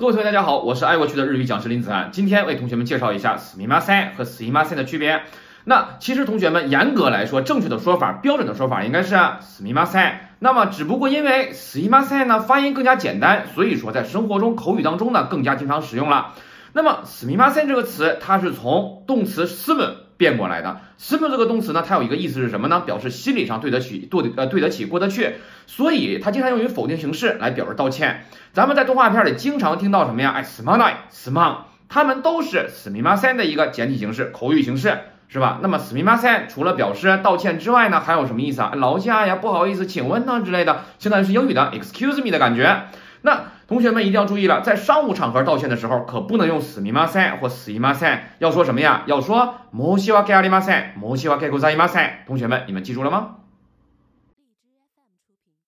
各位同学，大家好，我是爱过去的日语讲师林子涵。今天为同学们介绍一下死密马赛和死密马赛的区别。那其实同学们严格来说，正确的说法、标准的说法应该是死密马赛。那么只不过因为死密马赛呢发音更加简单，所以说在生活中口语当中呢更加经常使用了。那么死密马赛这个词，它是从动词 sim 变过来的。swim 这个动词呢，它有一个意思是什么呢？表示心理上对得起、对呃对得起、过得去。所以它经常用于否定形式来表示道歉。咱们在动画片里经常听到什么呀？哎，smile, smile，它们都是死密马赛的一个简体形式、口语形式，是吧？那么死密马赛除了表示道歉之外呢，还有什么意思啊？劳驾呀，不好意思，请问呢之类的，相当于是英语的 excuse me 的感觉。那同学们一定要注意了，在商务场合道歉的时候，可不能用死密马赛或死密马赛，要说什么呀？要说申し訳ありません、申し訳ございません。同学们，你们记住了吗？